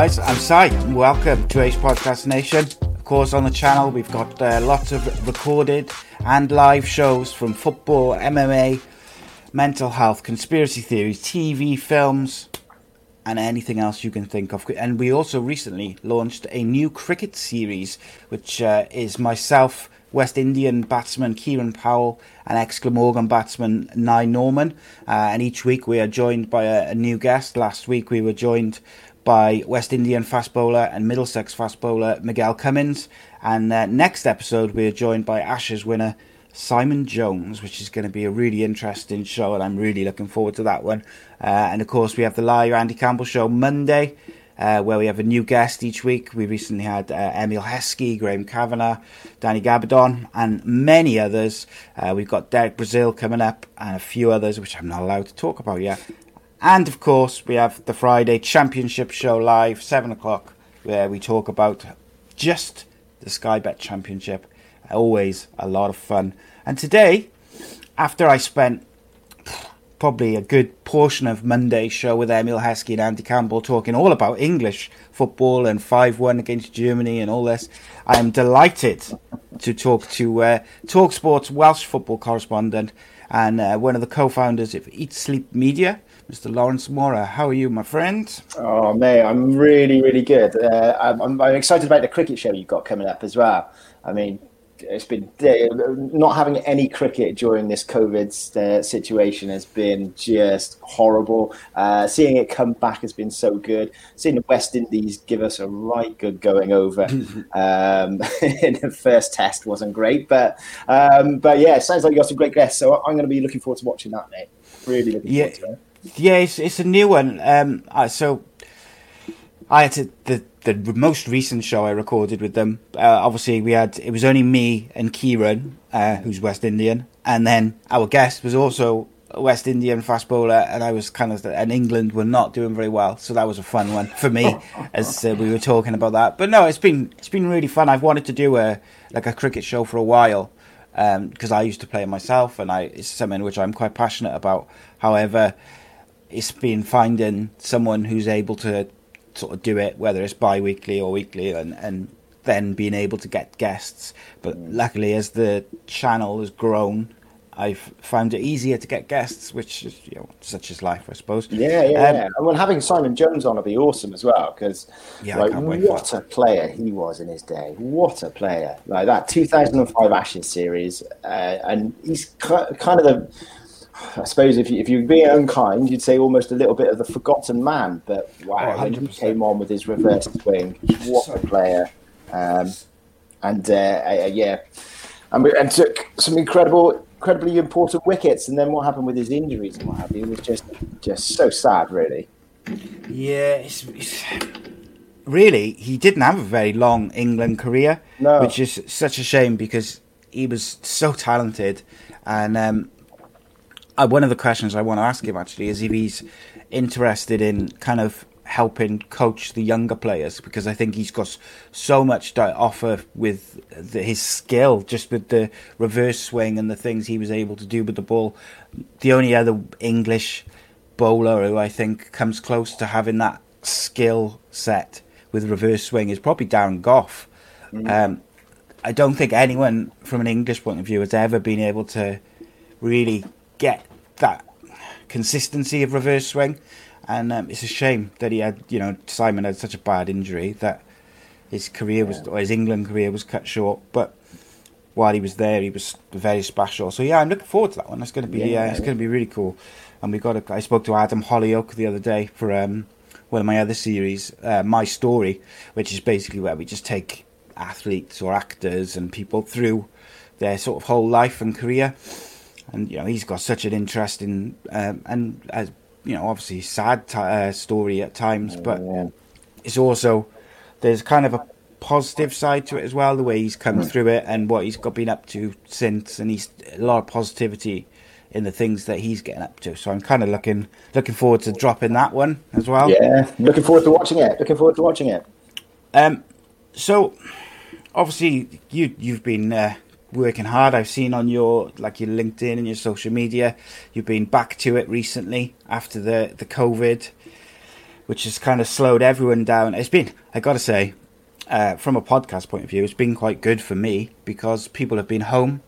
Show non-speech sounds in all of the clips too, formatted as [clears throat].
Guys, I'm and welcome to Ace Podcast Nation. Of course, on the channel, we've got uh, lots of recorded and live shows from football, MMA, mental health, conspiracy theories, TV, films, and anything else you can think of. And we also recently launched a new cricket series, which uh, is myself, West Indian batsman Kieran Powell, and ex Glamorgan batsman Nye Norman. Uh, and each week we are joined by a, a new guest. Last week we were joined by West Indian fast bowler and Middlesex fast bowler Miguel Cummins. And uh, next episode, we are joined by Ashes winner Simon Jones, which is going to be a really interesting show, and I'm really looking forward to that one. Uh, and of course, we have the live Andy Campbell show Monday. Uh, where we have a new guest each week. We recently had uh, Emile Heskey, Graham Kavanagh, Danny Gabbidon, and many others. Uh, we've got Derek Brazil coming up, and a few others which I'm not allowed to talk about yet. And of course, we have the Friday Championship show live, 7 o'clock, where we talk about just the Sky Bet Championship. Always a lot of fun. And today, after I spent probably a good portion of Monday's show with Emile Heskey and Andy Campbell talking all about English football and 5 1 against Germany and all this, I am delighted to talk to uh, Talksport's Welsh football correspondent and uh, one of the co founders of Eat Sleep Media. Mr. Laurence Mora, how are you, my friend? Oh, mate, I'm really, really good. Uh, I'm, I'm, excited about the cricket show you've got coming up as well. I mean, it's been not having any cricket during this COVID uh, situation has been just horrible. Uh, seeing it come back has been so good. Seeing the West Indies give us a right good going over [laughs] um, [laughs] in the first test wasn't great, but um, but yeah, it sounds like you got some great guests. So I'm going to be looking forward to watching that, mate. Really looking yeah. forward to it. Yeah, it's, it's a new one. Um, so I had to, the the most recent show I recorded with them. Uh, obviously, we had it was only me and Kieran, uh, who's West Indian, and then our guest was also a West Indian fast bowler, and I was kind of and England were not doing very well, so that was a fun one for me [laughs] as uh, we were talking about that. But no, it's been it's been really fun. I've wanted to do a like a cricket show for a while because um, I used to play it myself, and I it's something which I'm quite passionate about. However it's been finding someone who's able to sort of do it, whether it's bi-weekly or weekly, and, and then being able to get guests. But luckily, as the channel has grown, I've found it easier to get guests, which is you know such is life, I suppose. Yeah, yeah, um, yeah. And well, having Simon Jones on will be awesome as well because yeah, like, what a player he was in his day. What a player! Like that 2005 Ashes series, uh, and he's kind of the I suppose if, you, if you're being unkind, you'd say almost a little bit of the forgotten man. But wow, oh, when he came on with his reverse swing, what a player! Um, and uh, uh, yeah, and, and took some incredible, incredibly important wickets. And then what happened with his injuries and what have you was just just so sad, really. Yeah, it's, it's, really he didn't have a very long England career, no. which is such a shame because he was so talented and. Um, one of the questions I want to ask him actually is if he's interested in kind of helping coach the younger players because I think he's got so much to offer with the, his skill, just with the reverse swing and the things he was able to do with the ball. The only other English bowler who I think comes close to having that skill set with reverse swing is probably Darren Gough. Mm. Um, I don't think anyone from an English point of view has ever been able to really get that consistency of reverse swing. And um, it's a shame that he had, you know, Simon had such a bad injury that his career was, or his England career was cut short. But while he was there, he was very special. So yeah, I'm looking forward to that one. It's going to be, yeah, uh, it's going to be really cool. And we got, a, I spoke to Adam Hollioake the other day for um, one of my other series, uh, My Story, which is basically where we just take athletes or actors and people through their sort of whole life and career and you know he's got such an interesting um, and as you know, obviously sad t- uh, story at times, but Yeah. it's also there's kind of a positive side to it as well. The way he's come Mm. through it and what he's got been up to since, and he's a lot of positivity in the things that he's getting up to. So I'm kind of looking looking forward to dropping that one as well. Yeah, looking forward to watching it. Looking forward to watching it. Um, so obviously you you've been uh, working hard. I've seen on your like your LinkedIn and your social media, you've been back to it recently after the the COVID, which has kind of slowed everyone down. It's been I got to say, uh, from a podcast point of view, it's been quite good for me because people have been home,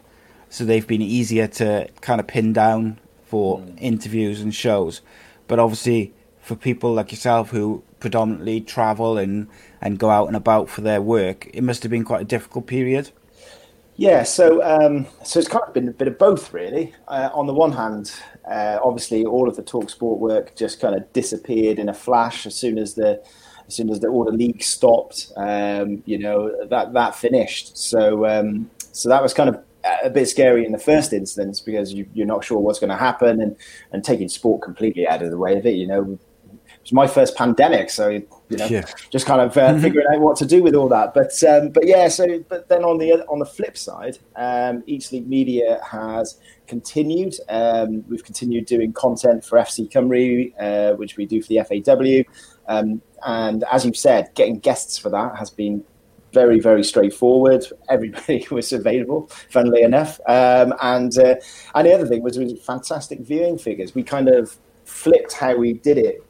so they've been easier to kind of pin down for interviews and shows. But obviously, for people like yourself who predominantly travel and, and go out and about for their work, it must have been quite a difficult period. Yeah, so um, so it's kind of been a bit of both, really. Uh, on the one hand, uh, obviously, all of the talk sport work just kind of disappeared in a flash as soon as the as soon as the all the league stopped. Um, you know that that finished. So um, so that was kind of a bit scary in the first instance because you, you're not sure what's going to happen and and taking sport completely out of the way of it. You know, was my first pandemic, so you know, Yeah. just kind of uh, figuring out what to do with all that. But um, but yeah, so but then on the on the flip side, um, Eat Sleep Media has continued. Um, we've continued doing content for FC Cymru, uh, which we do for the FAW, um, and as you've said, getting guests for that has been very very straightforward. Everybody [laughs] was available, funnily enough, um, and uh, and the other thing was, was fantastic viewing figures. We kind of flipped how we did it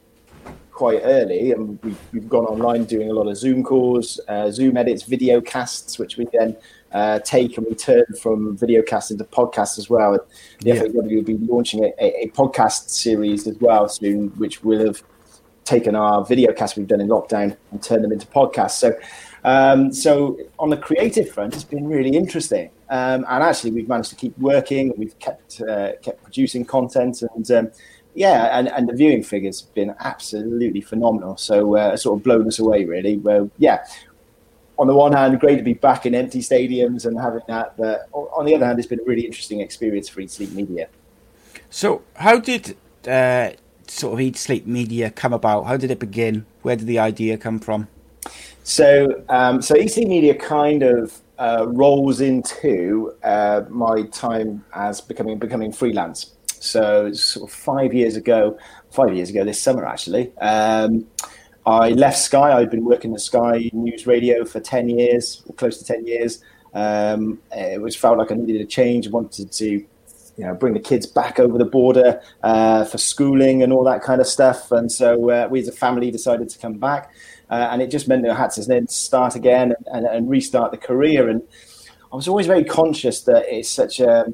quite early, and we've, we've gone online doing a lot of Zoom calls, uh, Zoom edits, video casts, which we then uh, take and we turn from video casts into podcasts as well. The Yeah. FAW will be launching a, a, a podcast series as well soon, which will have taken our video casts we've done in lockdown and turned them into podcasts. So, um, so on the creative front, it's been really interesting. Um, and actually, we've managed to keep working. We've kept uh, kept producing content, and um, yeah, and, and the viewing figures have been absolutely phenomenal. So, uh, sort of blown us away, really. Well, yeah. On the one hand, great to be back in empty stadiums and having that, but on the other hand, it's been a really interesting experience for Eat Sleep Media. So, how did uh, sort of Eat Sleep Media come about? How did it begin? Where did the idea come from? So, um, so EC Media kind of uh, rolls into uh, my time as becoming becoming freelance. So, it's sort of five years ago, five years ago this summer actually, um, I left Sky. I'd been working at Sky News Radio for ten years, close to ten years. Um, it was felt like I needed a change. Wanted to you know, bring the kids back over the border uh, for schooling and all that kind of stuff. And so uh, we as a family decided to come back. Uh, and it just meant that I had to then start again and, and, and restart the career. And I was always very conscious that it's such a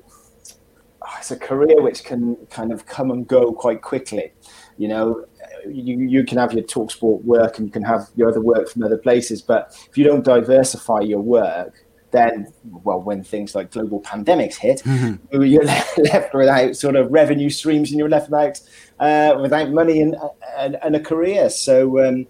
it's a career which can kind of come and go quite quickly. You know, you, you can have your talk sport work and you can have your other work from other places, but if you don't diversify your work, then well, when things like global pandemics hit, you're [laughs] left without sort of revenue streams, and you're left without uh, without money and, and, and a career. So. Um,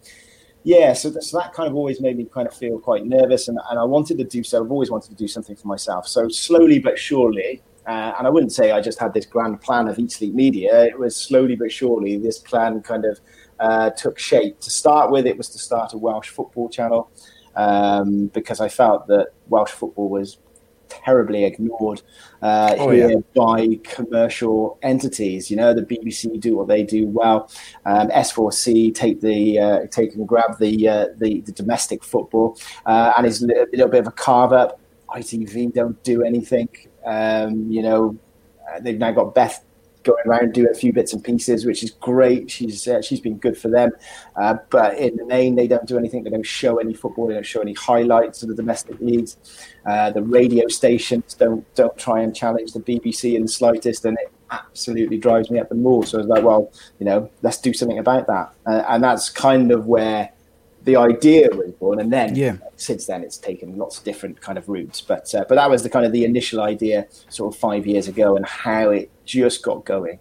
yeah, so, that- so that kind of always made me kind of feel quite nervous, and, and I wanted to do so. I've always wanted to do something for myself. So slowly but surely, uh, and I wouldn't say I just had this grand plan of Eat Sleep Media. It was slowly but surely this plan kind of uh, took shape. To start with, it was to start a Welsh football channel um, because I felt that Welsh football was terribly ignored uh, Oh, here yeah. by commercial entities. You know, the BBC do what they do well. Um, S4C take the uh, take and grab the uh, the, the domestic football, uh, and it's a little, little bit of a carve up. ITV don't do anything. Um, you know, they've now got Beth going around doing a few bits and pieces, which is great. She's uh, she's been good for them, uh, but in the main, they don't do anything. They don't show any football. They don't show any highlights of the domestic leagues. Uh, the radio stations don't don't try and challenge the BBC in the slightest, and it absolutely drives me up the wall. So I was like, well, you know, let's do something about that, uh, and that's kind of where the idea was born. And then Yeah. since then, it's taken lots of different kind of routes. But uh, but that was the kind of the initial idea, sort of five years ago, and how it just got going.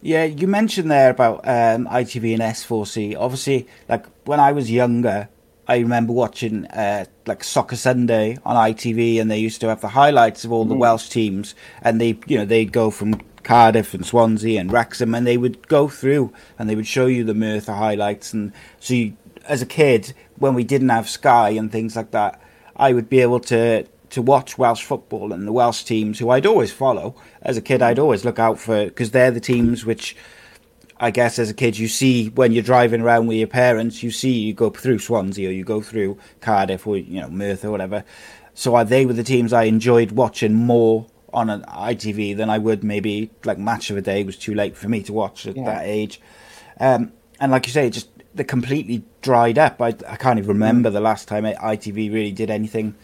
Yeah, you mentioned there about um, ITV and S4C. Obviously, like when I was younger, I remember watching uh, like Soccer Sunday on ITV, and they used to have the highlights of all the Welsh teams, and they, you know, they'd go from Cardiff and Swansea and Wrexham, and they would go through and they would show you the Merthyr highlights. And so, you, as a kid, when we didn't have Sky and things like that, I would be able to to watch Welsh football and the Welsh teams who I'd always follow. As a kid, I'd always look out for because they're the teams which I guess as a kid you see when you're driving around with your parents, you see you go through Swansea or you go through Cardiff or you know Merthyr or whatever. So they were the teams I enjoyed watching more on an ITV than I would maybe like Match of the Day was too late for me to watch at yeah. that age. Um, and like you say, just they completely dried up. I, I can't even remember mm. the last time ITV really did anything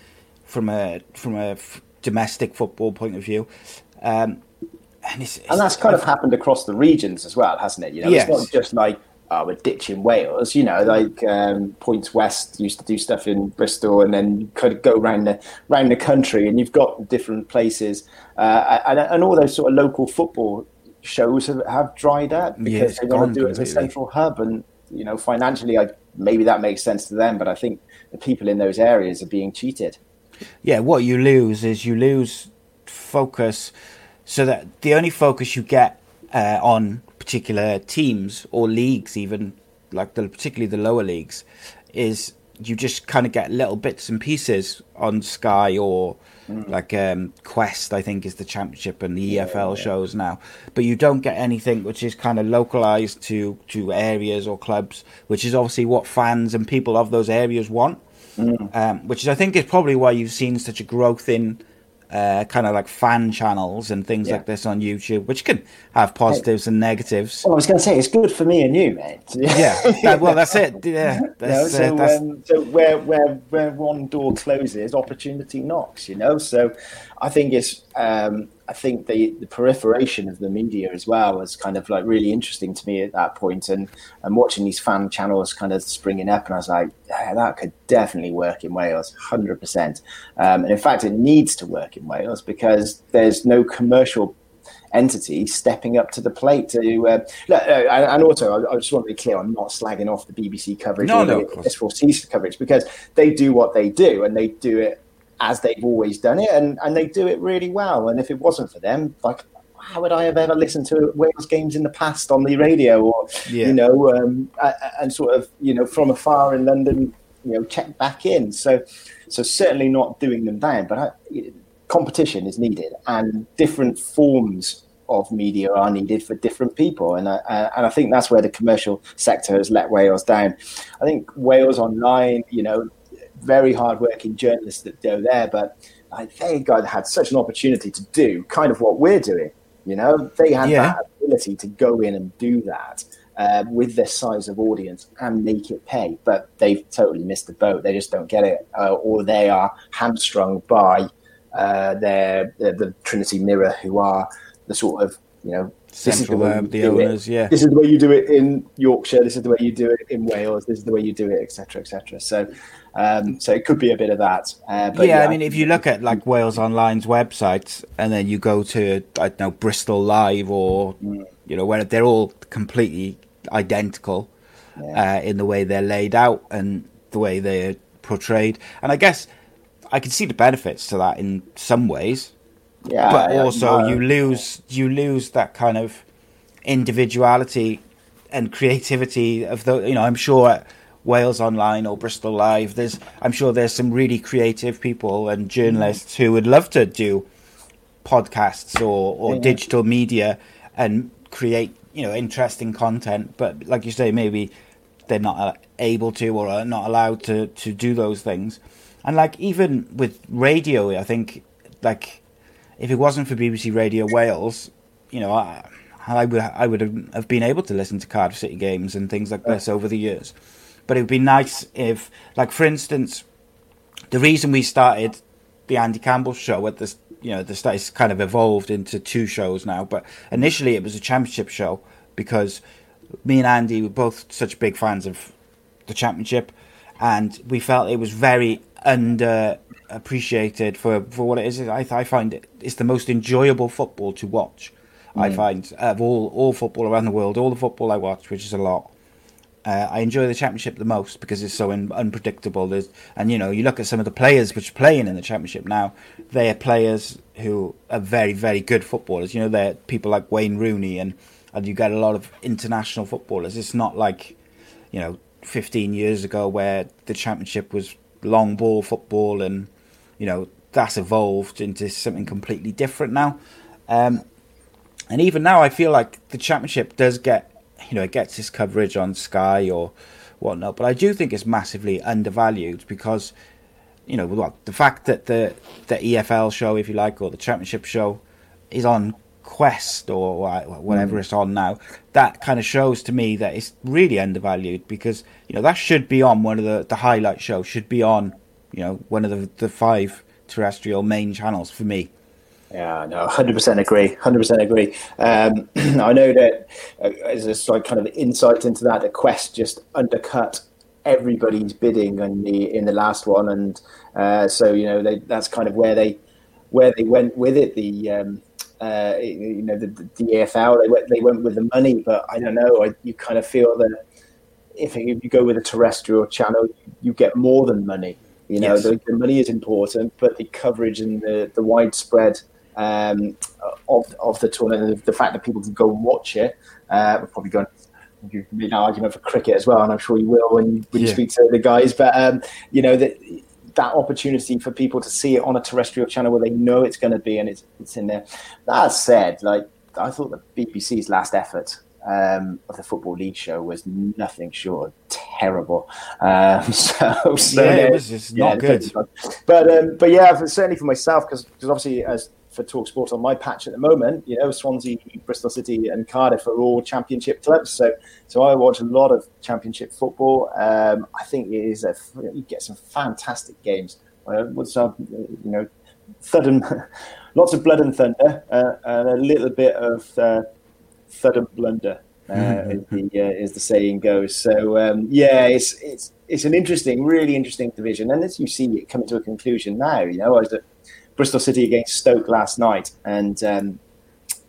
from a from a f- domestic football point of view. Um, and, it's, it's, and that's kind of happened across the regions as well, hasn't it? You know, yes. it's not just like oh, we're ditching Wales. You know, like um, Points West used to do stuff in Bristol, and then could go around the around the country, and you've got different places, uh, and, and all those sort of local football shows have, have dried up because yeah, they want to do it as a central hub, and you know, financially, I, maybe that makes sense to them, but I think the people in those areas are being cheated. Yeah, what you lose is you lose focus, so that the only focus you get uh, on particular teams or leagues, even like the particularly the lower leagues, is you just kind of get little bits and pieces on Sky or mm. like um, Quest, I think is the championship and the EFL yeah, yeah. shows now. But you don't get anything which is kind of localized to to areas or clubs, which is obviously what fans and people of those areas want. Mm. Um, which is, I think, is probably why you've seen such a growth in uh, kind of like fan channels and things yeah. like this on YouTube, which can have positives and negatives. Well, I was going to say it's good for me and you, mate. [laughs] yeah, that, well, that's it. Yeah, that's, so, uh, that's... Um, so where where where one door closes, opportunity knocks. You know, so I think it's um, I think the, the proliferation of the media as well was kind of like really interesting to me at that point, and and watching these fan channels kind of springing up, and I was like, yeah, that could definitely work in Wales, hundred um, percent. And in fact, it needs to work in Wales because there's no commercial entity stepping up to the plate to uh, and also I, I, just want to be clear I'm not slagging off the BBC coverage no, or no, the S4C coverage because they do what they do and they do it as they've always done it, and, and they do it really well. And if it wasn't for them, like how would I have ever listened to Wales games in the past on the radio, or yeah. you know, um, and sort of you know from afar in London, you know, check back in. So, so certainly not doing them down, but I, competition is needed, and different forms of media are needed for different people, and I, and I think that's where the commercial sector has let Wales down. I think Wales Online, you know, very hardworking journalists that go there, but like, they got had such an opportunity to do kind of what we're doing. You know, they had yeah. that ability to go in and do that uh, with their size of audience and make it pay, but they've totally missed the boat. They just don't get it, uh, or they are hamstrung by uh, their the Trinity Mirror, who are the sort of you know central the, the owners. It. Yeah, this is the way you do it in Yorkshire. This is the way you do it in Wales. This is the way you do it, etc., etc. So, um, so it could be a bit of that. Uh, but yeah, yeah, I mean, if you look at like Wales Online's website, and then you go to I don't know Bristol Live or mm. you know where they're all completely identical yeah. uh, in the way they're laid out and the way they're portrayed, and I guess I can see the benefits to that in some ways yeah, but also you lose you lose that kind of individuality and creativity of the you know I'm sure Wales Online or Bristol Live there's I'm sure there's some really creative people and journalists who would love to do podcasts or, or yeah. digital media and create you know interesting content. But like you say maybe they're not uh, able to or are not allowed to to do those things. And like even with radio I think like if it wasn't for BBC Radio Wales, you know, I, I would I would have been able to listen to Cardiff City games and things like this over the years. But it would be nice if, like, for instance, the reason we started the Andy Campbell show at this, you know, the start is kind of evolved into two shows now. But initially, it was a championship show because me and Andy were both such big fans of the championship, and we felt it was very under appreciated for, for what it is. I, I find it, it's the most enjoyable football to watch. Mm. I find of all all football around the world, all the football I watch, which is a lot. Uh, I enjoy the championship the most because it's so un- unpredictable. There's, and you know, you look at some of the players which are playing in the championship now. They are players who are very, very good footballers. You know, they're people like Wayne Rooney, and and you get a lot of international footballers. It's not like, you know, 15 years ago where the championship was long ball football, and you know that's evolved into something completely different now. Um, and even now, I feel like the championship does get, you know, it gets its coverage on Sky or whatnot. But I do think it's massively undervalued because, you know, well, the fact that the the EFL show, if you like, or the championship show, is on Quest or whatever mm. it's on now, that kind of shows to me that it's really undervalued because you know that should be on one of the the highlight shows, should be on, you know, one of the the five terrestrial main channels for me. Yeah, no, hundred percent agree. Hundred percent agree. Um, [clears throat] I know that uh, as a sort kind of insight into that, the Quest just undercut everybody's bidding in the in the last one, and uh, so you know they, that's kind of where they where they went with it. The um, uh, you know the, the they went they went with the money, but I don't know. I, you kind of feel that if you go with a terrestrial channel, you get more than money. You know, yes. the, the, money is important, but the coverage and the, the widespread um, of, of the tournament, the fact that people can go and watch it, uh, we're probably going to make an argument for cricket as well, and I'm sure you will when you, when yeah. you speak to the guys. But um, you know that that opportunity for people to see it on a terrestrial channel where they know it's going to be and it's it's in there. That said, like I thought the BBC's last effort um, of the Football League show was nothing short terrible. Um, [laughs] so, so, yeah, it was just yeah, not good. But um, but yeah, certainly for myself, because obviously as for Talk Sport on my patch at the moment, you know, Swansea, Bristol City, and Cardiff are all Championship clubs. So so I watch a lot of Championship football. Um, I think it is a you get some fantastic games. Uh, what's up, you know, thud and [laughs] lots of blood and thunder, uh, and a little bit of uh, thud and blunder. Uh, as, the, uh, as the saying goes. So um, yeah, it's it's it's an interesting, really interesting division, and as you see it coming to a conclusion now, you know, I was at Bristol City against Stoke last night, and um,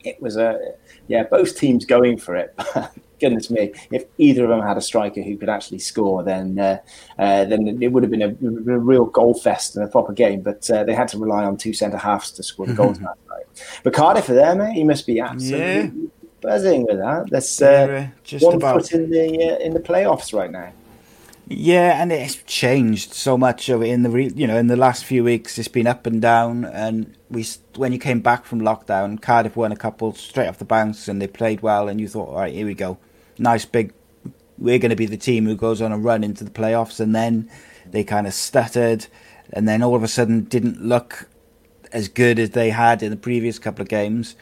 it was a yeah, both teams going for it. [laughs] Goodness me, if either of them had a striker who could actually score, then uh, uh, then it would have been a, a, real goal fest and a proper game. But uh, they had to rely on two centre halves to score the goals [laughs] last night. But Cardiff for them, mate, he must be absolutely buzzing with that. That's uh, just one about... foot in the uh, in the playoffs right now. Yeah, and it's changed so much in the re- you know in the last few weeks. It's been up and down, and we when you came back from lockdown, Cardiff won a couple straight off the bounce, and they played well, and you thought, all right, here we go, nice big. We're going to be the team who goes on a run into the playoffs, and then they kind of stuttered, and then all of a sudden didn't look as good as they had in the previous couple of games.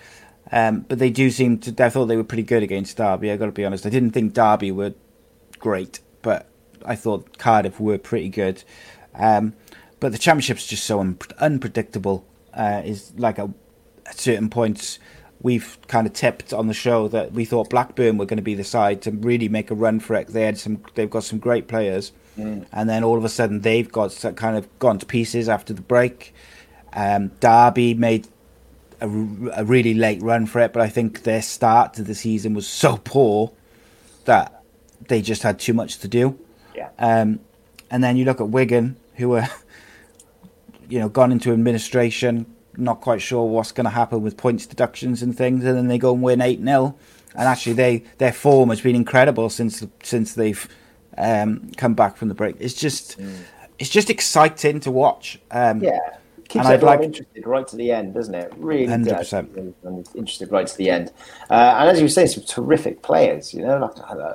Um, but they do seem to. I thought they were pretty good against Derby. I got to be honest. I didn't think Derby were great, but I thought Cardiff were pretty good. Um, but the championship's just so un- unpredictable. Uh, is like a, at certain points we've kind of tipped on the show that we thought Blackburn were going to be the side to really make a run for it. They had some. They've got some great players, mm. and then all of a sudden they've got kind of gone to pieces after the break. Um, Derby made a, a really late run for it, but I think their start to the season was so poor that they just had too much to do. Yeah. Um, and then you look at Wigan, who were, [laughs] you know, gone into administration, not quite sure what's going to happen with points deductions and things, and then they go and win eight 0 And actually, they their form has been incredible since since they've um, come back from the break. It's just mm. it's just exciting to watch. Um, yeah keeps and everyone like... interested right to the end, doesn't it? Really 100%. does. Interested right to the end. Uh, and as you say, some terrific players. You know, like, uh,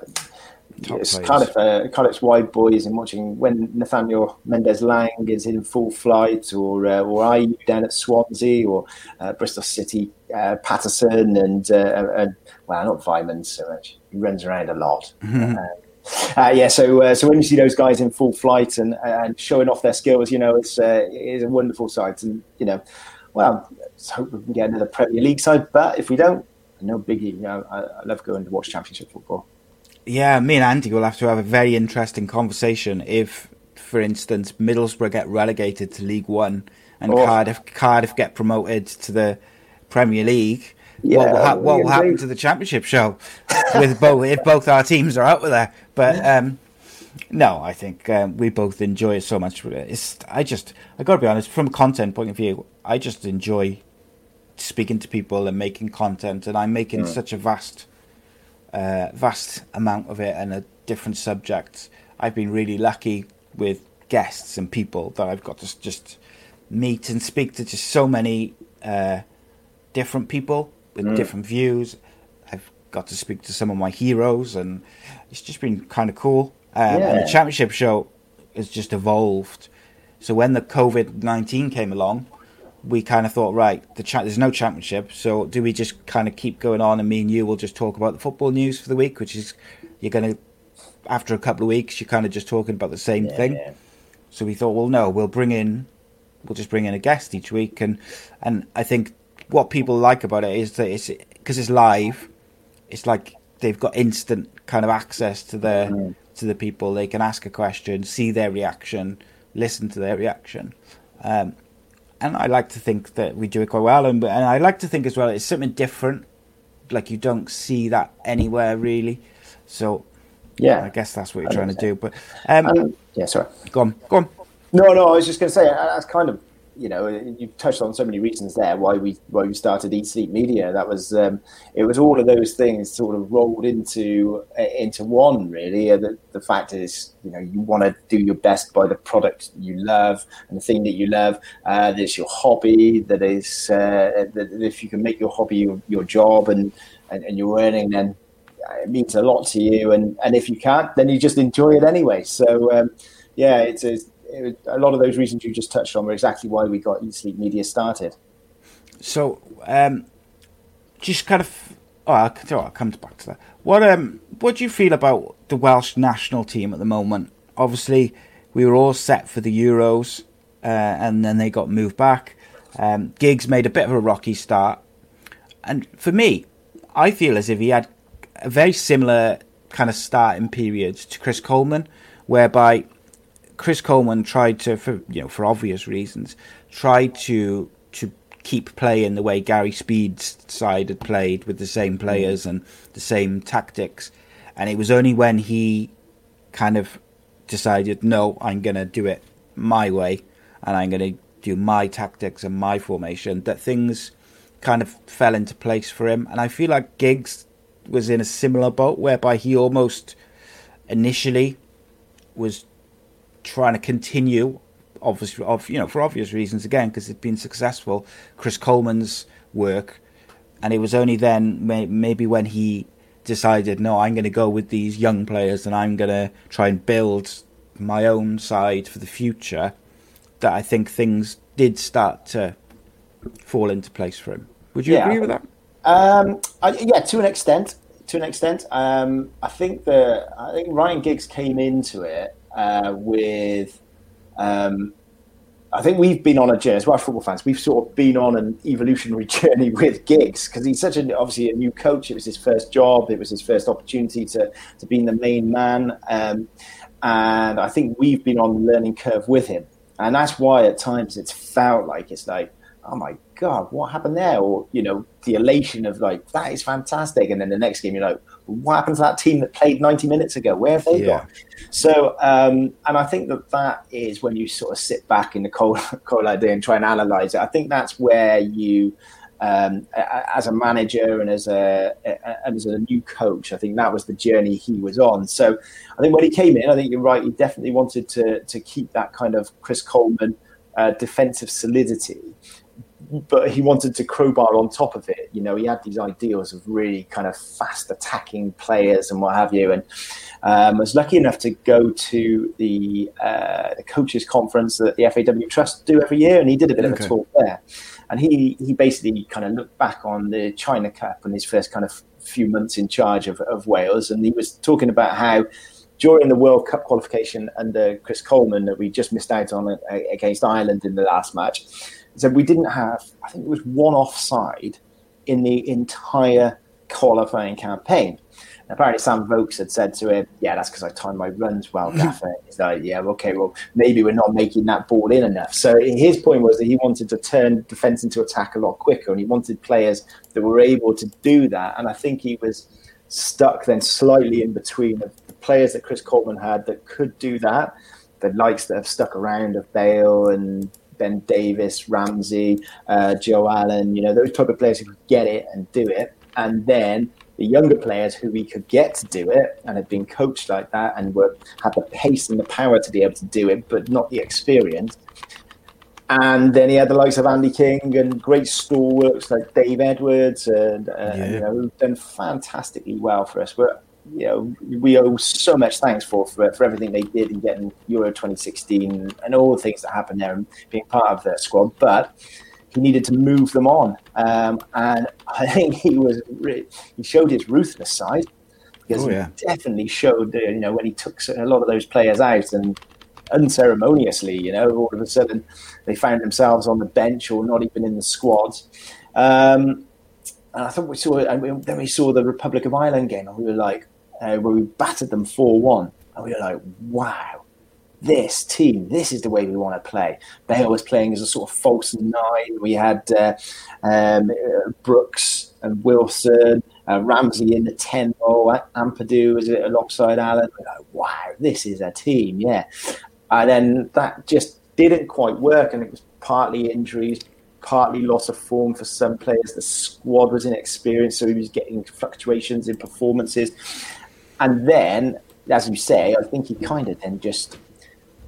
it's players. kind of uh, Cardiff's wide boys and watching when Nathaniel Mendez-Laing is in full flight, or uh, or are you down at Swansea or uh, Bristol City, uh, Paterson and uh, and well, not Weimann so much. He runs around a lot. Mm-hmm. Uh, yeah, so uh, so when you see those guys in full flight and and showing off their skills, you know, it's uh, it is a wonderful sight. And you know, well, let's hope we can get another Premier League side. But if we don't, no biggie. You know, I, I love going to watch Championship football. Yeah, me and Andy will have to have a very interesting conversation if, for instance, Middlesbrough get relegated to League One and oh. Cardiff Cardiff get promoted to the Premier League yeah, what will, ha- what will happen to the championship show with both if both our teams are out with there. But um, no, I think um, we both enjoy it so much. It's I just I got to be honest from a content point of view, I just enjoy speaking to people and making content, and I'm making mm. such a vast uh, vast amount of it and a different subjects. I've been really lucky with guests and people that I've got to just meet and speak to just so many uh, different people with mm. different views. I've got to speak to some of my heroes, and it's just been kind of cool. Um, yeah. And the championship show has just evolved. So when the COVID nineteen came along, we kind of thought, right, the cha- there's no championship, so do we just kind of keep going on, and me and you will just talk about the football news for the week, which is you're going to after a couple of weeks, you're kind of just talking about the same yeah, thing. Yeah. So we thought, well, no, we'll bring in, we'll just bring in a guest each week, and and I think what people like about it is that it's because it's live, it's like they've got instant kind of access to the mm. to the people. They can ask a question, see their reaction, listen to their reaction. Um, and I like to think that we do it quite well, and, and I like to think as well it's something different, like you don't see that anywhere really. So yeah, I guess that's what you're trying to do. But um, um, yeah, sorry, go on, go on. No, no, I was just going to say that's kind of you know, you've touched on so many reasons there why we why we started Eat Sleep Media. That was um, it was all of those things sort of rolled into uh, into one really. Uh, the, the fact is, you know, you want to do your best by the product you love and the thing that you love. Uh, that's your hobby. That is uh, that if you can make your hobby your, your job and, and and you're earning, then it means a lot to you. And and if you can't, then you just enjoy it anyway. So um, yeah, it's a it, a lot of those reasons you just touched on were exactly why we got Sleep Media started. So, um, just kind of, oh, I'll, I'll come back to that. What um, what do you feel about the Welsh national team at the moment? Obviously, we were all set for the Euros, uh, and then they got moved back. Um, Giggs made a bit of a rocky start, and for me, I feel as if he had a very similar kind of starting period to Chris Coleman, whereby Chris Coleman tried to, for you know, for obvious reasons, tried to to keep playing the way Gary Speed's side had played with the same players and the same tactics, and it was only when he kind of decided, no, I'm going to do it my way, and I'm going to do my tactics and my formation, that things kind of fell into place for him. And I feel like Giggs was in a similar boat, whereby he almost initially was trying to continue, obviously, of you know, for obvious reasons again, because it's been successful. Chris Coleman's work, and it was only then maybe when he decided, no, I'm going to go with these young players, and I'm going to try and build my own side for the future. That I think things did start to fall into place for him. Would you yeah. agree with that? Um, I, yeah, to an extent. To an extent, um, I think that I think Ryan Giggs came into it uh, with. Um, I think we've been on a journey as football fans. We've sort of been on an evolutionary [laughs] journey with Giggs because he's such an obviously a new coach. It was his first job. It was his first opportunity to to be the main man, um, and I think we've been on the learning curve with him. And that's why at times it's felt like it's like, oh my god, what happened there? Or you know, the elation of like that is fantastic, and then the next game you're like, what happened to that team that played 90 minutes ago? Where have they yeah. gone? So, um, and I think that that is when you sort of sit back in the cold, [laughs] cold idea and try and analyze it. I think that's where you, um, as a manager and as a as a new coach, I think that was the journey he was on. So, I think when he came in, I think you're right. He definitely wanted to to keep that kind of Chris Coleman uh, defensive solidity but he wanted to crowbar on top of it. You know, he had these ideals of really kind of fast attacking players and what have you. And um, was lucky enough to go to the, uh, the coaches conference that the FAW Trust do every year, and he did a bit okay. of a talk there. And he he basically kind of looked back on the China Cup and his first kind of few months in charge of, of Wales, and he was talking about how during the World Cup qualification under Chris Coleman that we just missed out on against Ireland in the last match so we didn't have, I think it was one offside in the entire qualifying campaign. apparently Sam Vokes had said to him, "Yeah, that's because I time my runs well, [laughs] Gaffer." He's like, "Yeah, okay, well maybe we're not making that ball in enough." So his point was that he wanted to turn defence into attack a lot quicker, and he wanted players that were able to do that. And I think he was stuck then slightly in between the players that Chris Coleman had that could do that, the likes that have stuck around of Bale and Ben Davies, Ramsey, uh, Joe Allen, you know, those type of players who could get it and do it. And then the younger players who we could get to do it and had been coached like that and were had the pace and the power to be able to do it, but not the experience. And then he had the likes of Andy King and great stalwarts like Dave Edwards, and uh, yeah. you know, who've done fantastically well for us. But you know, we owe so much thanks for, for for everything they did in getting Euro 2016 and all the things that happened there and being part of that squad. But he needed to move them on, um, and [laughs] I think he was he showed his ruthless side because oh, yeah. he definitely showed you know when he took a lot of those players out and unceremoniously, you know, all of a sudden they found themselves on the bench or not even in the squads. Um, and I thought we saw, and then we saw the Republic of Ireland game, and we were like, uh, where we battered them 4 1. And we were like, wow, this team, this is the way we want to play. Bale was playing as a sort of false nine. We had uh, um, Brooks and Wilson, uh, Ramsey in the 10 role, Ampadu was alongside Allen. We're like, wow, this is a team, yeah. And then that just didn't quite work, and it was partly injuries, partly loss of form for some players. The squad was inexperienced, so he was getting fluctuations in performances. And then, as you say, I think he kind of then just,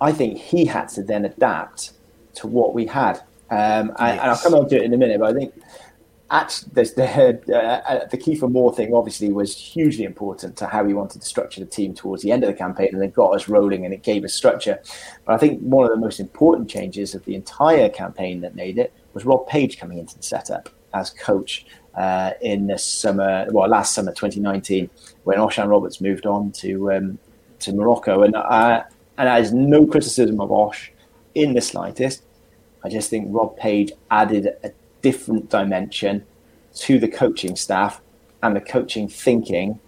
I think he had to then adapt to what we had. Um, and, yes. and, I'll come on to it in a minute, but I think at the, the, uh, the Kiefer Moore thing obviously was hugely important to how he wanted to structure the team towards the end of the campaign, and it got us rolling and it gave us structure. But I think one of the most important changes of the entire campaign that made it was Rob Page coming into the setup as coach uh, in the summer, well, last summer 2019, when Osian Roberts moved on to um, to Morocco, and I, and there's no criticism of Osh in the slightest. I just think Rob Page added a different dimension to the coaching staff and the coaching thinking.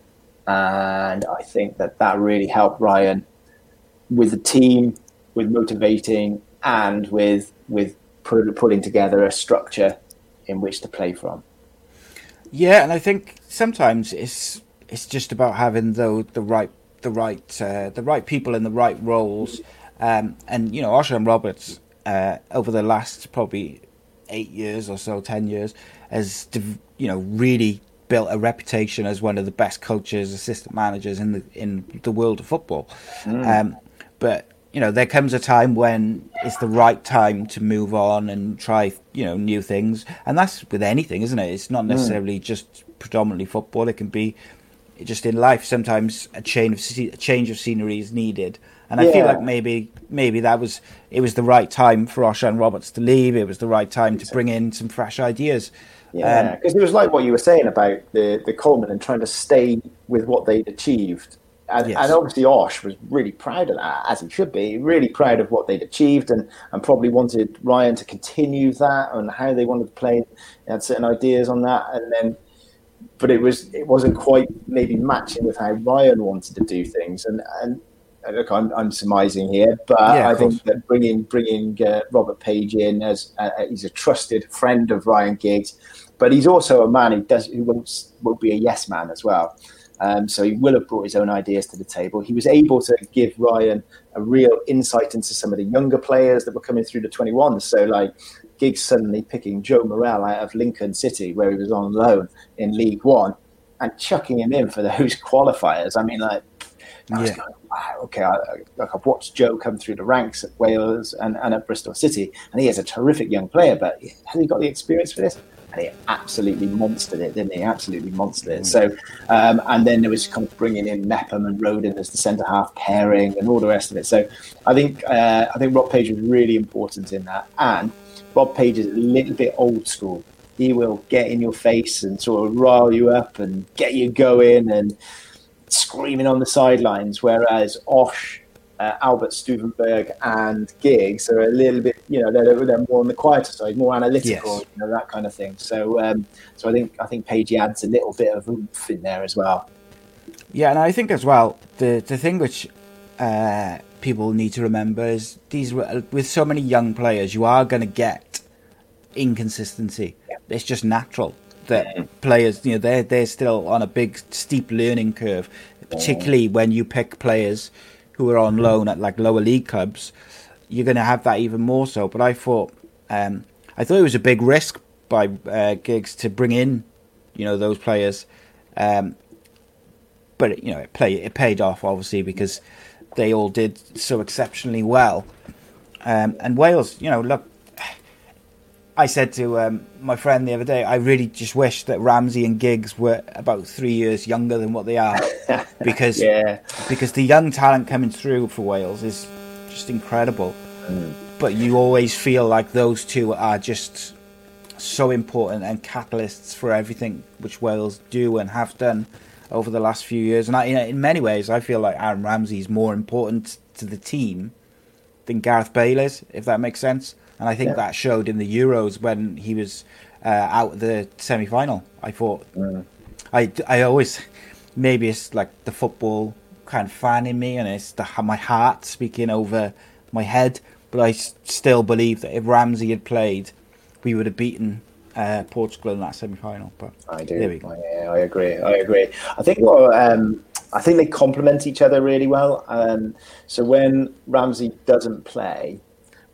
And I think that that really helped Ryan with the team, with motivating, and with with putting together a structure in which to play from. Yeah, and I think sometimes it's it's just about having the the right the right uh, the right people in the right roles. Um, and you know, Osian Roberts uh, over the last probably eight years or so, ten years, has you know really built a reputation as one of the best coaches, assistant managers in the in the world of football. Mm. Um, but you know, there comes a time when it's the right time to move on and try you know new things, and that's with anything, isn't it? It's not mm. necessarily mm. just predominantly football. It can be just in life. Sometimes a change of a change of scenery is needed. And yeah. I feel like maybe maybe that was it was the right time for Osian Roberts to leave. It was the right time to bring in some fresh ideas. Yeah, because um, it was like what you were saying about the the Coleman and trying to stay with what they'd achieved. And, yes. and, obviously Osh was really proud of that, as he should be, really proud of what they'd achieved and, and probably wanted Ryan to continue that and how they wanted to play. They had certain ideas on that. And then, but it was it wasn't quite maybe matching with how Ryan wanted to do things. And, and look, I'm, I'm surmising here, but yeah, I think that bringing bringing uh, Robert Page in as uh, he's a trusted friend of Ryan Giggs, but he's also a man who does who won't will be a yes man as well. Um, so he will have brought his own ideas to the table. He was able to give Ryan a real insight into some of the younger players that were coming through the 21s. So like Giggs suddenly picking Joe Morrell out of Lincoln City, where he was on loan in League One, and chucking him in for those [laughs] qualifiers. I mean, like I was yeah. going, wow, okay, I, like I've watched Joe come through the ranks at Wales and, and at Bristol City, and he is a terrific young player, but has he got the experience for this? And he absolutely monstered it, didn't he? Absolutely monstered it. Mm. So, um, and then there was kind of bringing in Mepham and Rodon as the centre half pairing and all the rest of it. So, I think uh, I think Rob Page was really important in that, and Rob Page is a little bit old school. He will get in your face and sort of rile you up and get you going and screaming on the sidelines, whereas Osh, uh, Albert Stuivenberg, and Giggs are a little bit, you know, they're, they're more on the quieter side, more analytical, yes. you know, that kind of thing. So, um, so I think I think Pagey adds a little bit of oomph in there as well. Yeah, and I think as well the the thing which uh, people need to remember is these with so many young players, you are going to get inconsistency. Yeah. It's just natural that players, you know, they're they're still on a big steep learning curve, particularly when you pick players who are on loan at like lower league clubs. You're going to have that even more so. But I thought, um, I thought it was a big risk by uh, Giggs to bring in, you know, those players. Um, but it, you know, it play it paid off obviously because they all did so exceptionally well. Um, and Wales, you know, look, I said to um, my friend the other day, I really just wish that Ramsey and Giggs were about three years younger than what they are, [laughs] because yeah. because the young talent coming through for Wales is just incredible. Mm. But you always feel like those two are just so important and catalysts for everything which Wales do and have done over the last few years. And I, in many ways, I feel like Aaron Ramsey is more important to the team than Gareth Bale is, if that makes sense. And I think yeah. that showed in the Euros when he was uh, out the semi final. I thought, mm. I, I always, maybe it's like the football kind of fan in me and it's the, my heart speaking over my head. But I still believe that if Ramsey had played, we would have beaten uh, Portugal in that semi-final. But I do. I, I, agree. I agree. I think well, um, I think they complement each other really well. Um, so when Ramsey doesn't play,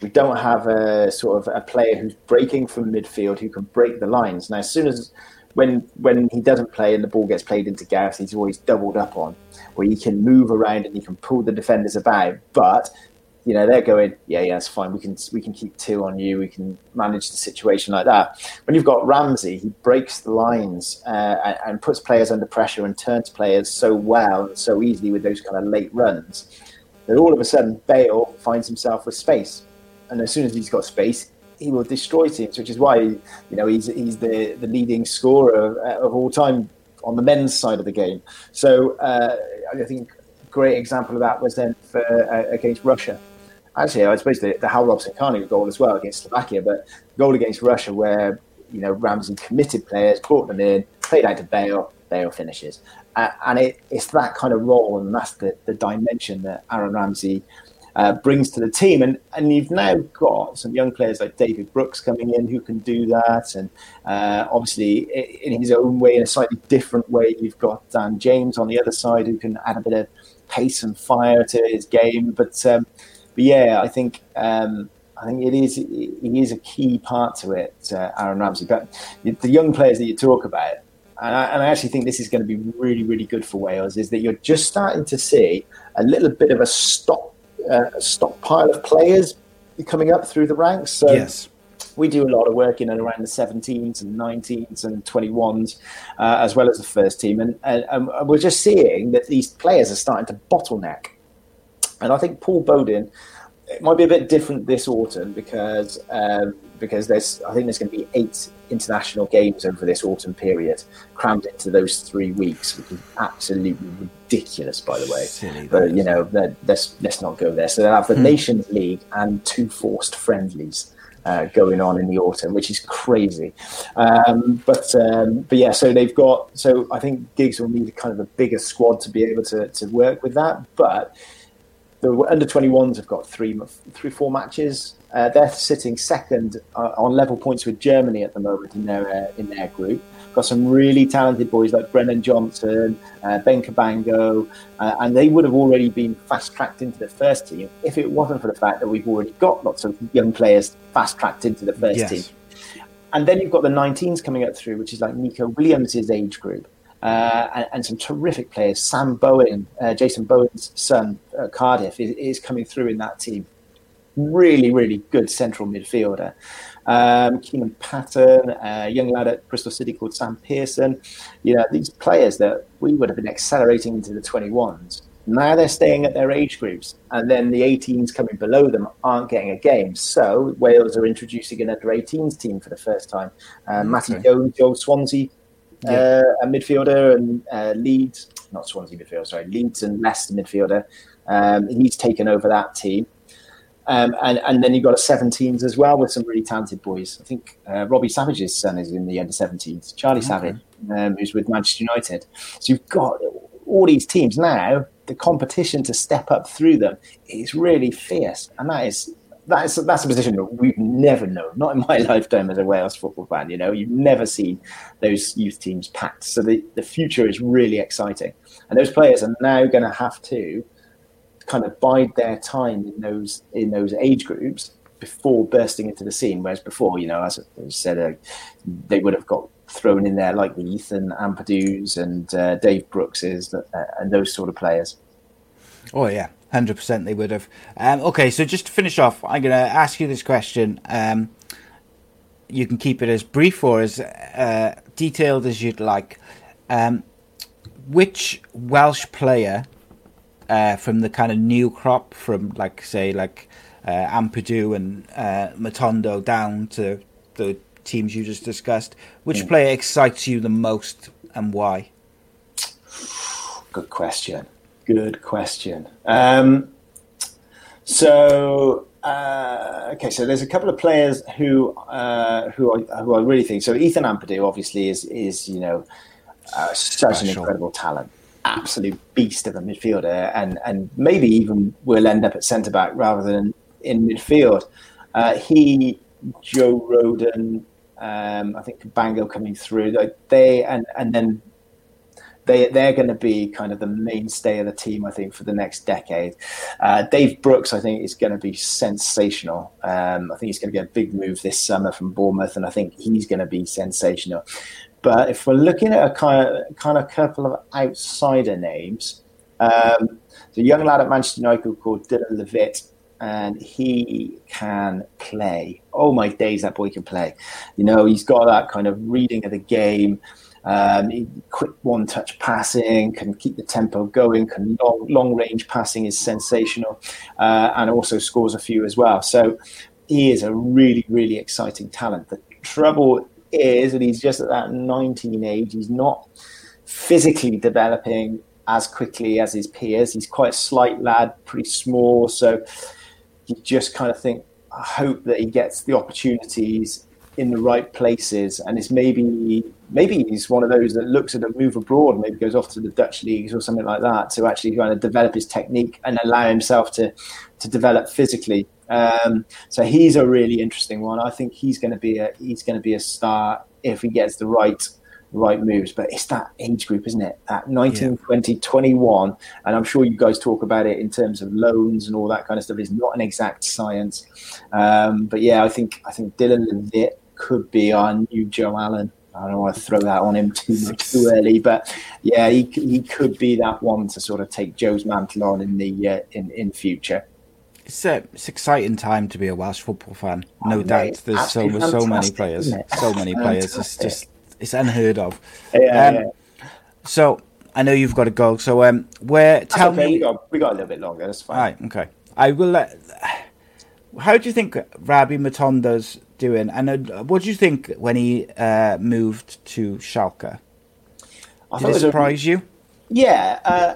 we don't have a sort of a player who's breaking from midfield who can break the lines. Now, as soon as when when he doesn't play and the ball gets played into Gareth, he's always doubled up on, where he can move around and he can pull the defenders about. But you know they're going, yeah, yeah, it's fine. We can we can keep two on you. We can manage the situation like that. When you've got Ramsey, he breaks the lines uh, and, and, puts players under pressure and turns players so well and so easily with those kind of late runs that all of a sudden Bale finds himself with space, and as soon as he's got space, he will destroy teams. Which is why you know he's he's the the leading scorer of, of all time on the men's side of the game. So uh, I think a great example of that was then for, uh, against Russia actually, I suppose the, the Hal Robson Kanu goal as well against Slovakia, but goal against Russia where you know Ramsey committed players, brought them in, played out to Bale, Bale finishes, uh, and it, it's that kind of role, and that's the, the dimension that Aaron Ramsey. Uh, brings to the team, and, and you've now got some young players like David Brooks coming in who can do that, and uh, obviously in his own way, in a slightly different way, you've got Dan James on the other side who can add a bit of pace and fire to his game. But um, but yeah, I think um, I think it is it is a key part to it, uh, Aaron Ramsey. But the young players that you talk about, and I, and I, actually think this is going to be really really good for Wales, is that you're just starting to see a little bit of a stock uh, stockpile of players coming up through the ranks. So yes. We do a lot of work in and around the 17s and 19s and 21s, uh, as well as the first team, and, and, and we're just seeing that these players are starting to bottleneck and I think Paul Bodin it might be a bit different this autumn because um, because there's I think there's going to be eight international games over this autumn period crammed into those three weeks, which is absolutely ridiculous, by the way. Silly, but you know, let's let's not go there. So they'll have the hmm. Nations League and two forced friendlies. Uh, going on in the autumn, which is crazy, um, but um, but yeah. So they've got. So I think Giggs will need a kind of a bigger squad to be able to, to work with that. But the under 21s have got three, three, four matches. Uh, they're sitting second uh, on level points with Germany at the moment in their uh, in their group. Got some really talented boys like Brennan Johnson, uh, Ben Cabango, uh, and they would have already been fast tracked into the first team if it wasn't for the fact that we've already got lots of young players fast tracked into the first yes. team. And then you've got the 19s coming up through, which is like Neco Williams' age group uh, and, and, some terrific players. Sam Bowen, uh, Jason Bowen's son, uh, Cardiff, is, is, coming through in that team. Really, really good central midfielder. Um, Keenan Patten, a young lad at Bristol City called Sam Pearson. You know, these players that we would have been accelerating into the 21s. Now they're staying at their age groups, and then the 18s coming below them aren't getting a game. So Wales are introducing an under 18s team for the first time. Uh, Matty okay. Jones, Joe Swansea yeah. uh, a midfielder, and uh, Leeds, not Swansea midfielder, sorry, Leeds and Leicester midfielder. Um, he's taken over that team. Um, and, and then you've got a 17s as well with some really talented boys. I think uh, Robbie Savage's son is in the under 17s, Charlie okay. Savage, um, who's with Manchester United. So you've got all these teams now, the competition to step up through them is really fierce, and that is that's that's a position that we've never known. Not in my [laughs] lifetime as a Wales football fan. You know, you've never seen those youth teams packed. So the the future is really exciting, and those players are now going to have to kind of bide their time in those in those age groups before bursting into the scene. Whereas before, you know, as I said, uh, they would have got thrown in there like the Ethan Ampadu's and uh, Dave Brookses uh, and those sort of players. Oh yeah, hundred percent they would have. Um, okay, so just to finish off, I'm going to ask you this question. Um, you can keep it as brief or as uh, detailed as you'd like. Um, which Welsh player uh, from the kind of new crop, from like say like uh, Ampadu and uh, Matondo down to the teams you just discussed, which mm. player excites you the most and why? Good question. Good question. Um, so uh, okay, so there's a couple of players who uh, who I, who I really think. So Ethan Ampadu obviously is is you know uh, such Special. an incredible talent, absolute beast of a midfielder, and and maybe even will end up at centre back rather than in midfield. Uh, he, Joe Rodon, um, I think Bango coming through. They and and then they they're going to be kind of the mainstay of the team, I think, for the next decade. Uh, Dave Brooks, I think, is going to be sensational. Um, I think he's going to get a big move this summer from Bournemouth, and I think he's going to be sensational. But if we're looking at a kind of kind of couple of outsider names, um, a young lad at Manchester United called Dylan Levitt and he can play. Oh my days, that boy can play. You know, he's got that kind of reading of the game. Um, quick one touch passing, can keep the tempo going, can long, long range passing is sensational, uh, and also scores a few as well. So he is a really, really exciting talent. The trouble is that he's just at that 19 age. He's not physically developing as quickly as his peers. He's quite a slight lad, pretty small. So you just kind of think, I hope that he gets the opportunities in the right places, and it's maybe maybe he's one of those that looks at a move abroad, maybe goes off to the Dutch leagues or something like that to actually kind of develop his technique and allow himself to to develop physically. Um, so he's a really interesting one. I think he's going to be a he's going to be a star if he gets the right right moves. But it's that age group, isn't it? At 19, yeah. 20, 21. And I'm sure you guys talk about it in terms of loans and all that kind of stuff. It's not an exact science. Um, but yeah, I think I think Dylan Levitt could be our new Joe Allen. I don't want to throw that on him too much too early, but yeah, he, he could be that one to sort of take Joe's mantle on in the uh, in in future. It's a it's exciting time to be a Welsh football fan, no oh, doubt. There's so so many players, so many players. It's just it's unheard of. Yeah, um, yeah. So I know you've got to go. So um, where tell okay. me we got, we got a little bit longer. That's fine. Right. Okay. I will. Uh, how do you think Rabbi Matondo's doing? And uh, what do you think when he uh, moved to Schalke? I Did it surprise a, you? Yeah, uh,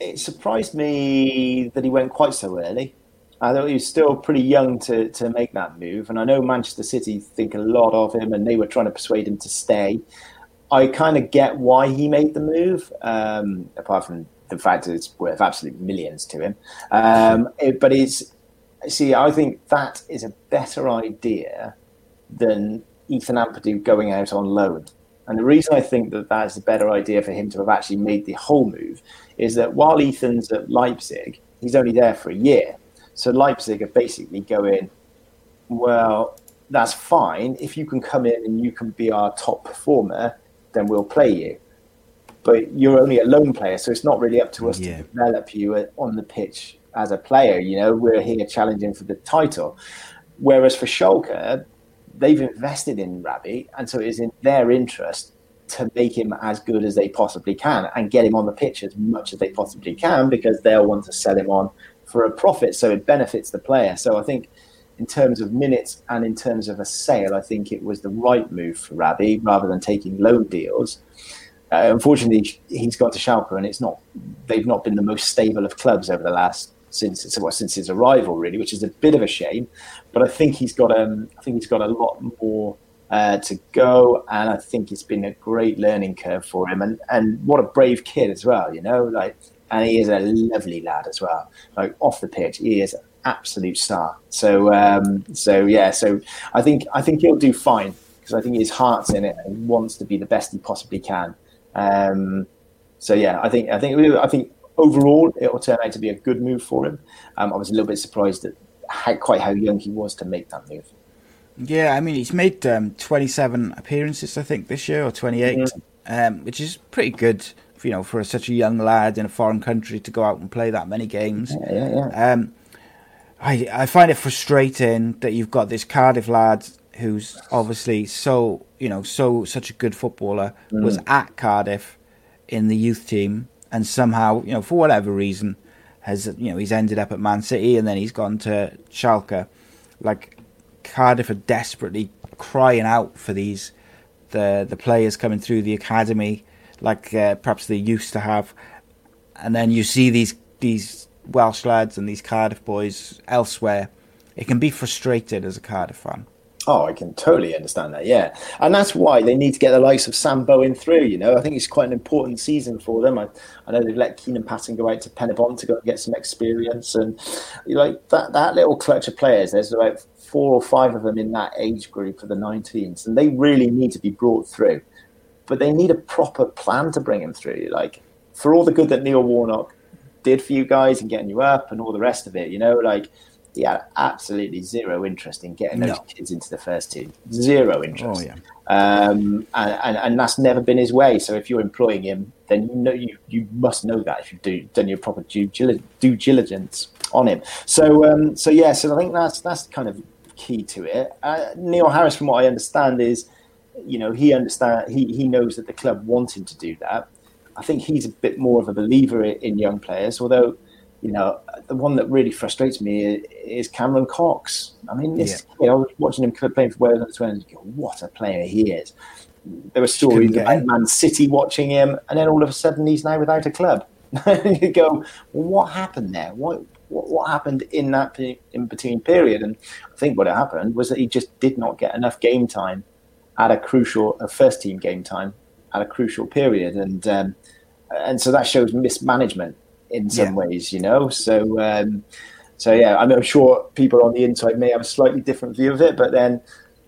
it surprised me that he went quite so early. I thought he was still pretty young to, to make that move. And I know Manchester City think a lot of him and they were trying to persuade him to stay. I kind of get why he made the move, um, apart from the fact that it's worth absolute millions to him. Um, it, but it's, see, I think that is a better idea than Ethan Ampadu going out on loan. And the reason I think that that is a better idea for him to have actually made the whole move is that while Ethan's at Leipzig, he's only there for a year. So Leipzig are basically going, well, that's fine. If you can come in and you can be our top performer, then we'll play you. But you're only a loan player, so it's not really up to us yeah. to develop you on the pitch as a player. You know, we're here challenging for the title. Whereas for Schalke, they've invested in Rabbi, and so it is in their interest to make him as good as they possibly can and get him on the pitch as much as they possibly can because they'll want to sell him on for a profit, so it benefits the player. So I think in terms of minutes and in terms of a sale, I think it was the right move for Rabbi rather than taking loan deals. Uh, unfortunately, he's gone to Schalke, and it's not. They've not been the most stable of clubs over the last since well, since his arrival, really, which is a bit of a shame. But I think he's got um, I think he's got a lot more uh, to go, and I think it's been a great learning curve for him. And and what a brave kid as well, you know, like. And he is a lovely lad as well. Like off the pitch, he is an absolute star. So, um, so yeah. So I think I think he'll do fine because I think his heart's in it and wants to be the best he possibly can. Um, so yeah, I think I think I think overall it will turn out to be a good move for him. Um, I was a little bit surprised at how, quite how young he was to make that move. Yeah, I mean, he's made um, 27 appearances, I think, this year, or 28, mm-hmm. um, which is pretty good, you know, for such a young lad in a foreign country to go out and play that many games. Yeah, yeah, yeah. Um, I, I find it frustrating that you've got this Cardiff lad who's obviously so, you know, so such a good footballer, mm. was at Cardiff in the youth team, and somehow, you know, for whatever reason, has, you know, he's ended up at Man City and then he's gone to Schalke. Like, Cardiff are desperately crying out for these the the players coming through the academy, like uh, perhaps they used to have, and then you see these these Welsh lads and these Cardiff boys elsewhere. It can be frustrated as a Cardiff fan. Oh, I can totally understand that. Yeah, and that's why they need to get the likes of Sam Bowen through. You know, I think it's quite an important season for them. I, I know they've let Keenan Patten go out to Penybont to go and get some experience, and like that that little clutch of players. There's about four or five of them in that age group of the 19s, and they really need to be brought through. But they need a proper plan to bring them through. Like for all the good that Neil Warnock did for you guys and getting you up and all the rest of it, you know, like he had absolutely zero interest in getting those no. kids into the first team. Zero interest. Oh, yeah. Um, and, and, and, that's never been his way. So if you're employing him, then you know you, you must know that if you've do, done your proper due, due diligence on him. So um, so yeah, so I think that's that's kind of key to it. Uh, Neil Harris, from what I understand, is you know he understand he he knows that the club want him to do that. I think he's a bit more of a believer in young players, although you know, the one that really frustrates me is Cameron Coxe. I mean, this, yeah. you know, I was watching him playing for Wales under 20, what a player he is. There were stories about Man City watching him, and then all of a sudden he's now without a club. [laughs] you go, well, what happened there? What, what, what happened in that in between period? And I think what happened was that he just did not get enough game time at a crucial, a first team game time at a crucial period, and um, and so that shows mismanagement in some yeah. ways, you know. So, um, so yeah, I I'm sure people on the inside may have a slightly different view of it, but then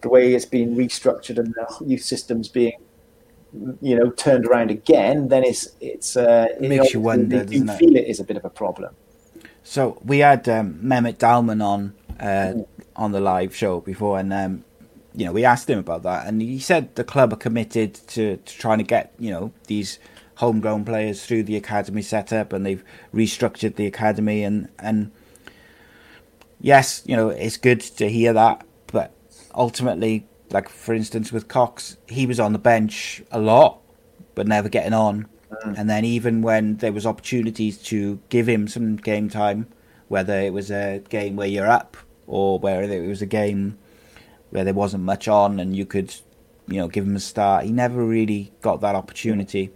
the way it's been restructured and the youth systems being, you know, turned around again, then it's it's uh, it makes you wonder. You feel it? it is a bit of a problem. So we had um, Mehmet Dalman on uh, mm. on the live show before, and um, you know we asked him about that, and he said the club are committed to, to trying to get you know these homegrown players through the academy setup, and they've restructured the academy. And and yes, you know it's good to hear that, but ultimately, like for instance with Coxe, he was on the bench a lot, but never getting on. Mm. And then even when there was opportunities to give him some game time, whether it was a game where you're up or whether it was a game where there wasn't much on and you could, you know, give him a start, he never really got that opportunity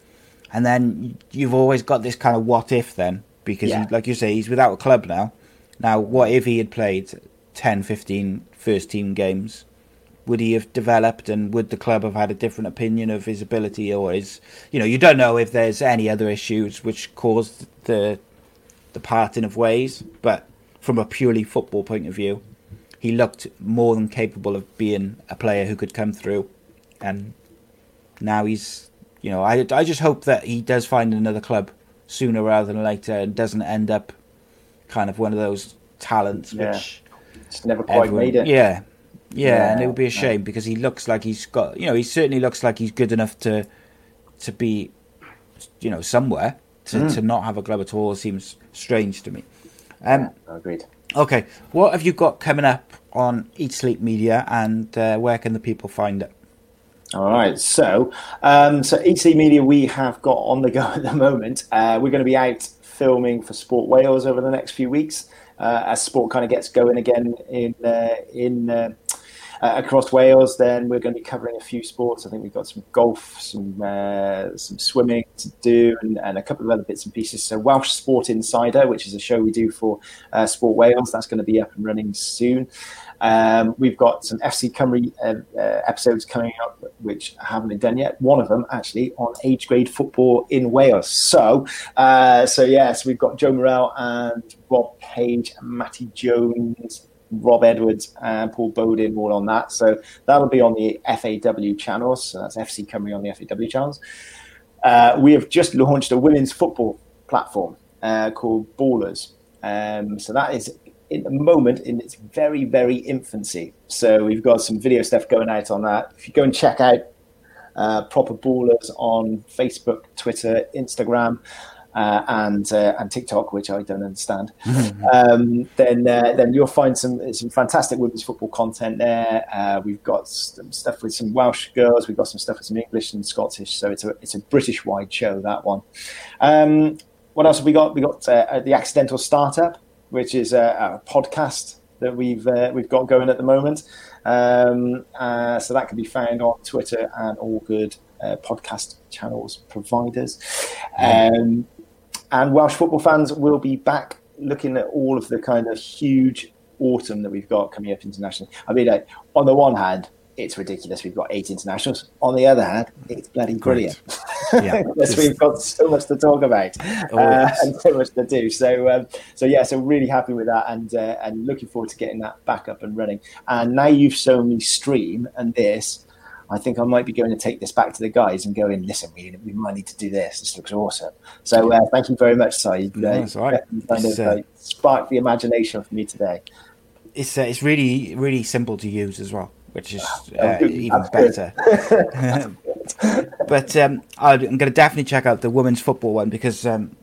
and then you've always got this kind of what if then because yeah. he, like you say he's without a club now. Now what if he had played 10 15 first team games? Would he have developed and would the club have had a different opinion of his ability or his you know you don't know if there's any other issues which caused the the parting of ways but from a purely football point of view he looked more than capable of being a player who could come through. And now he's you know, I, I just hope that he does find another club sooner rather than later and doesn't end up kind of one of those talents yeah. which it's never quite everyone, made it. Yeah. yeah. yeah. and it would be a shame because he looks like he's got, you know, he certainly looks like he's good enough to to be, you know, somewhere. To, mm. to not have a club at all seems strange to me. Um, yeah, agreed. Okay, what have you got coming up on Eat Sleep Media, and uh, where can the people find it? All right, so um, so Eat Sleep Media we have got on the go [laughs] at the moment. Uh, we're going to be out filming for Sport Wales over the next few weeks uh, as sport kind of gets going again in uh, in uh, uh, across Wales, then we're going to be covering a few sports. I think we've got some golf, some uh, some swimming to do, and, and, a couple of other bits and pieces. So Welsh Sport Insider, which is a show we do for Sport Wales, that's going to be up and running soon. Um, we've got some FC Cymru uh, uh, episodes coming up, which I haven't been done yet. One of them actually on age grade football in Wales. So, uh, so yes, we've got Joe Morrell and Rob Page Matty Jones. Rob Edwards and Paul Bodin all on that. So that'll be on the FAW channels. So that's FC Cymru on the FAW channels. Uh, we have just launched a women's football platform uh, called Ballers. Um, so that is in the moment in its very, very infancy. So we've got some video stuff going out on that. If you go and check out uh, Proper Ballers on Facebook, Twitter, Instagram, uh, and uh, and TikTok, which I don't understand, [laughs] um, then uh, then you'll find some some fantastic women's football content there. Uh, we've got some stuff with some Welsh girls. We've got some stuff with some English and Scottish. So it's a it's a British wide show that one. Um, what else have we got? We got uh, the Accidental Startup, which is a, a podcast that we've uh, we've got going at the moment. Um, uh, so that can be found on Twitter and all good uh, podcast channels providers. Um, and Welsh football fans will be back looking at all of the kind of huge autumn that we've got coming up internationally. I mean, on the one hand, it's ridiculous. We've got eight internationals. On the other hand, it's bloody brilliant. Yeah, [laughs] because we've got so much to talk about oh, uh, and so much to do. So, um, so yeah, so really happy with that, and uh, and looking forward to getting that back up and running. And now you've shown me stream and this. I think I might be going to take this back to the guys and go in. Listen, we, we might need to do this. This looks awesome. So uh, thank you very much, Si. Uh, That's right. Kind of uh, sparked the imagination for me today. It's uh, it's really really simple to use as well which is uh, even better. [laughs] but um, I'm going to definitely check out the women's football one because, um,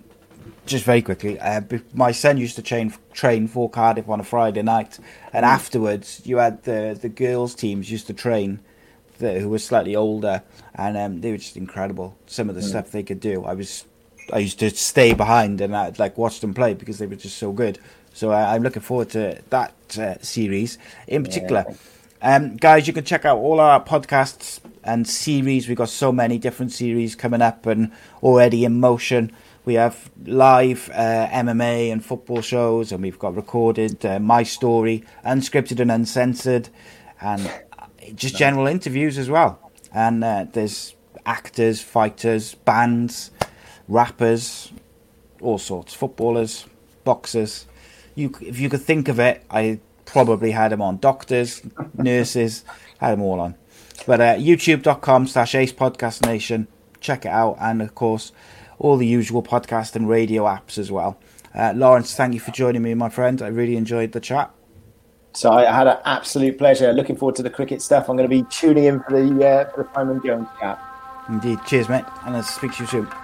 just very quickly, uh, my son used to train train for Cardiff on a Friday night, and mm. afterwards you had the the girls' teams used to train. The, who were slightly older, and um, they were just incredible. Some of the mm. stuff they could do, I was, I used to stay behind and I'd like watch them play because they were just so good. So uh, I'm looking forward to that uh, series in particular. Yeah um, guys, you can check out all our podcasts and series. We've got so many different series coming up and already in motion. We have live uh, MMA and football shows, and we've got recorded uh, My Story, unscripted and uncensored, and just general interviews as well. And uh, there's actors, fighters, bands, rappers, all sorts, footballers, boxers. You, if you could think of it, I probably had them on. Doctors, nurses, had them all on. But uh, youtube.com slash ace podcast nation. Check it out. And of course, all the usual podcast and radio apps as well. Uh, Laurence, thank you for joining me, my friend. I really enjoyed the chat. So I had an absolute pleasure. Looking forward to the cricket stuff. I'm going to be tuning in for the uh, for the Simon Jones chat. Indeed. Cheers, mate. And I'll speak to you soon.